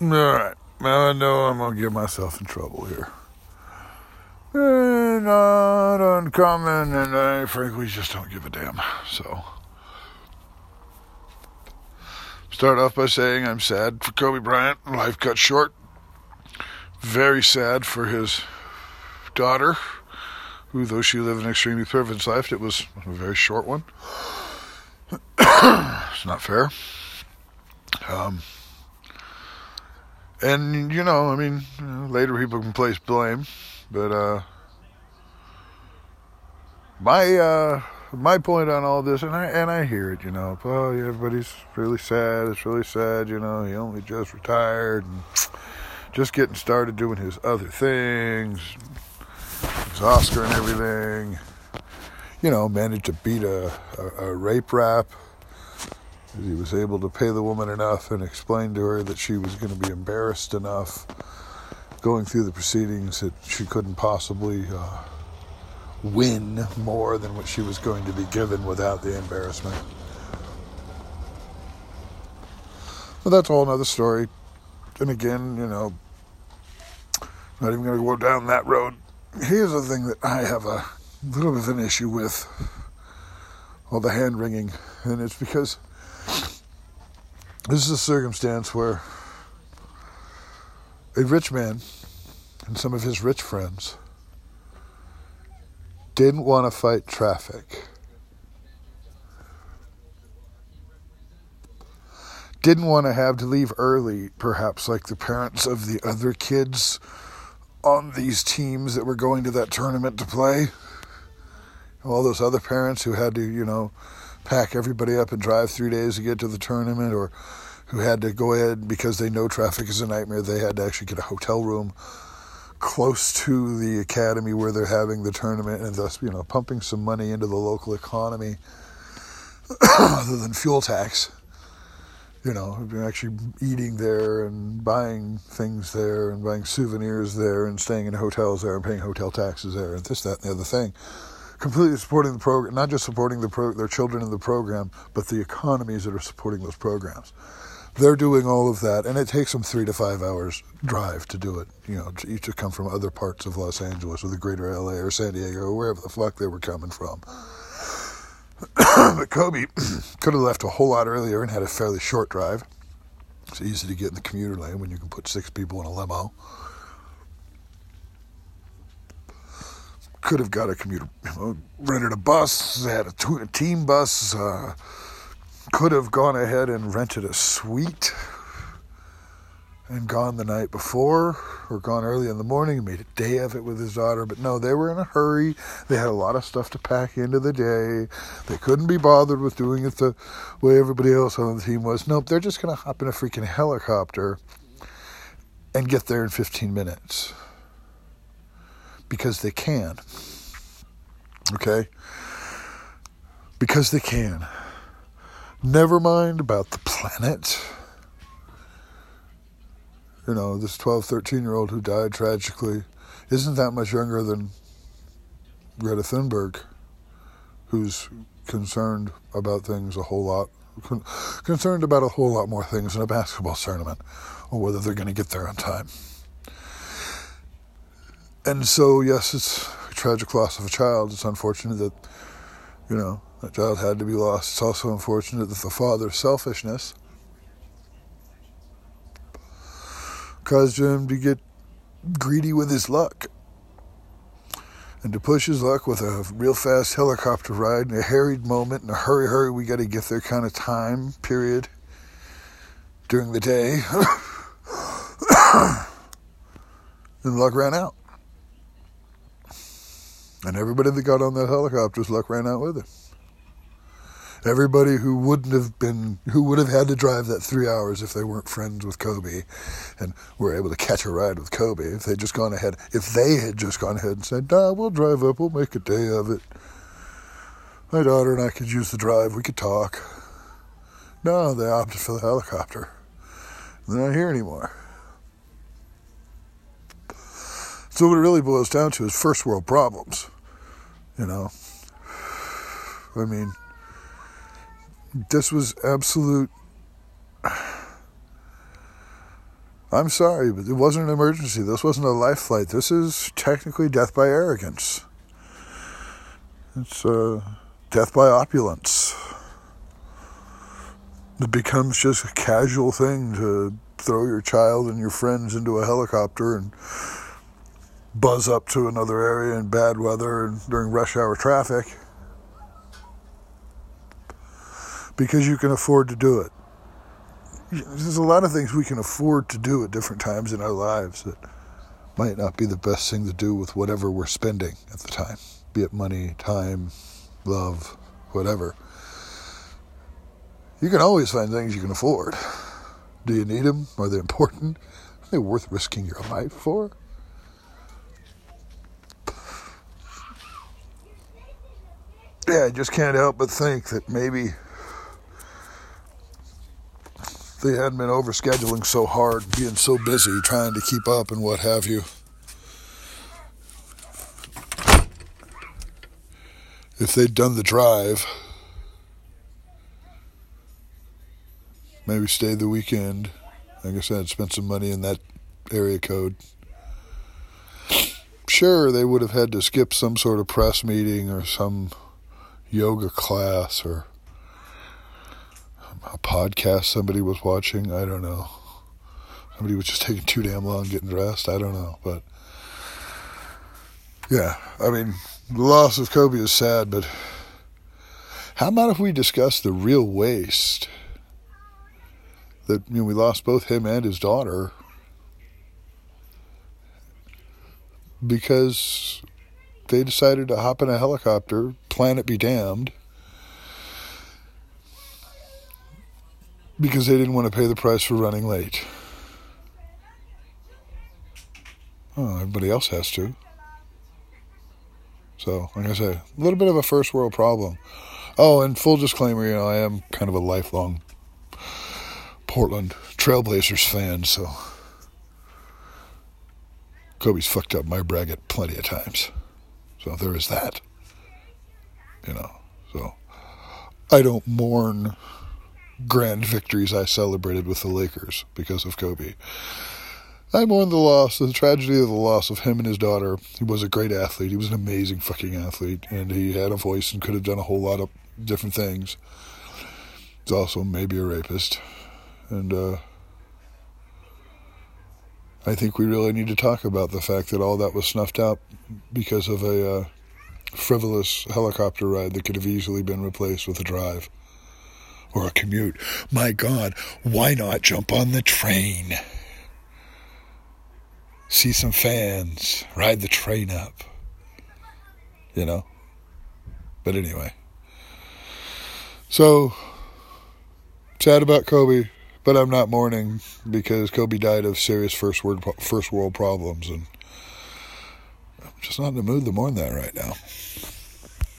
All right. Now I know I'm gonna get myself in trouble here. Eh, not uncommon, and I frankly just don't give a damn. So, start off by saying I'm sad for Kobe Bryant. Life cut short. Very sad for his daughter, who, though she lived an extremely privileged life, it was a very short one. it's not fair. Um, and you know, I mean, later people can place blame, but uh, my uh, my point on all this, and I and I hear it, you know, oh, everybody's really sad. It's really sad, you know. He only just retired and just getting started doing his other things, his Oscar and everything. You know, managed to beat a, a, a rape rap. He was able to pay the woman enough and explain to her that she was going to be embarrassed enough going through the proceedings that she couldn't possibly uh, win more than what she was going to be given without the embarrassment. But that's all another story. And again, you know, not even going to go down that road. Here's the thing that I have a little bit of an issue with all the hand wringing, and it's because this is a circumstance where a rich man and some of his rich friends didn't want to fight traffic. Didn't want to have to leave early, perhaps like the parents of the other kids on these teams that were going to that tournament to play. All those other parents who had to, you know, pack everybody up and drive three days to get to the tournament, or who had to go ahead because they know traffic is a nightmare, they had to actually get a hotel room close to the academy where they're having the tournament and thus, you know, pumping some money into the local economy other than fuel tax. You know, actually eating there and buying things there and buying souvenirs there and staying in hotels there and paying hotel taxes there and this, that, and the other thing. Completely supporting the program, not just supporting the pro- their children in the program, but the economies that are supporting those programs they're doing all of that, and it takes them three to five hours drive to do it. You know, to, to come from other parts of Los Angeles or the greater LA or San Diego or wherever the fuck they were coming from. but Kobe could have left a whole lot earlier and had a fairly short drive. It's easy to get in the commuter lane when you can put six people in a limo. Could have got a commuter, rented a bus, had a, t- a team bus. Uh, could have gone ahead and rented a suite and gone the night before or gone early in the morning and made a day of it with his daughter. But no, they were in a hurry. They had a lot of stuff to pack into the day. They couldn't be bothered with doing it the way everybody else on the team was. Nope, they're just going to hop in a freaking helicopter and get there in 15 minutes because they can. Okay? Because they can. Never mind about the planet. You know, this 12, 13 year old who died tragically isn't that much younger than Greta Thunberg, who's concerned about things a whole lot, con- concerned about a whole lot more things in a basketball tournament, or whether they're going to get there on time. And so, yes, it's a tragic loss of a child. It's unfortunate that, you know, that child had to be lost. It's also unfortunate that the father's selfishness caused him to get greedy with his luck and to push his luck with a real fast helicopter ride in a harried moment in a hurry, hurry, we got to get there kind of time period during the day. and luck ran out. And everybody that got on that helicopter's luck ran out with it everybody who wouldn't have been, who would have had to drive that three hours if they weren't friends with Kobe and were able to catch a ride with Kobe, if they'd just gone ahead, if they had just gone ahead and said, nah, we'll drive up, we'll make a day of it. My daughter and I could use the drive, we could talk. No, they opted for the helicopter. They're not here anymore. So what it really boils down to is first world problems. You know, I mean, this was absolute. I'm sorry, but it wasn't an emergency. This wasn't a life flight. This is technically death by arrogance. It's uh, death by opulence. It becomes just a casual thing to throw your child and your friends into a helicopter and buzz up to another area in bad weather and during rush hour traffic because you can afford to do it. There's a lot of things we can afford to do at different times in our lives that might not be the best thing to do with whatever we're spending at the time, be it money, time, love, whatever. You can always find things you can afford. Do you need them? Are they important? Are they worth risking your life for? Yeah, I just can't help but think that maybe they hadn't been overscheduling so hard, being so busy, trying to keep up and what have you. If they'd done the drive, maybe stayed the weekend, like I said, spent some money in that area code. Sure, they would have had to skip some sort of press meeting or some yoga class or a podcast somebody was watching. I don't know. Somebody was just taking too damn long getting dressed. I don't know. But yeah, I mean, the loss of Kobe is sad, but how about if we discuss the real waste that you know we lost both him and his daughter because they decided to hop in a helicopter, planet be damned, because they didn't want to pay the price for running late. Oh, everybody else has to. So, like I say, a little bit of a first world problem. Oh, and full disclaimer, you know, I am kind of a lifelong Portland Trailblazers fan, so Kobe's fucked up my bracket plenty of times. So there is that. You know, so I don't mourn grand victories I celebrated with the Lakers because of Kobe. I mourn the loss, the tragedy of the loss of him and his daughter. He was a great athlete. He was an amazing fucking athlete, and he had a voice and could have done a whole lot of different things. He's also maybe a rapist, and uh, I think we really need to talk about the fact that all that was snuffed out because of a uh, frivolous helicopter ride that could have easily been replaced with a drive or a commute. My God, why not jump on the train? See some fans, ride the train up. You know? But anyway. So, sad about Kobe, but I'm not mourning because Kobe died of serious first world, first world problems, and I'm just not in the mood to mourn that right now.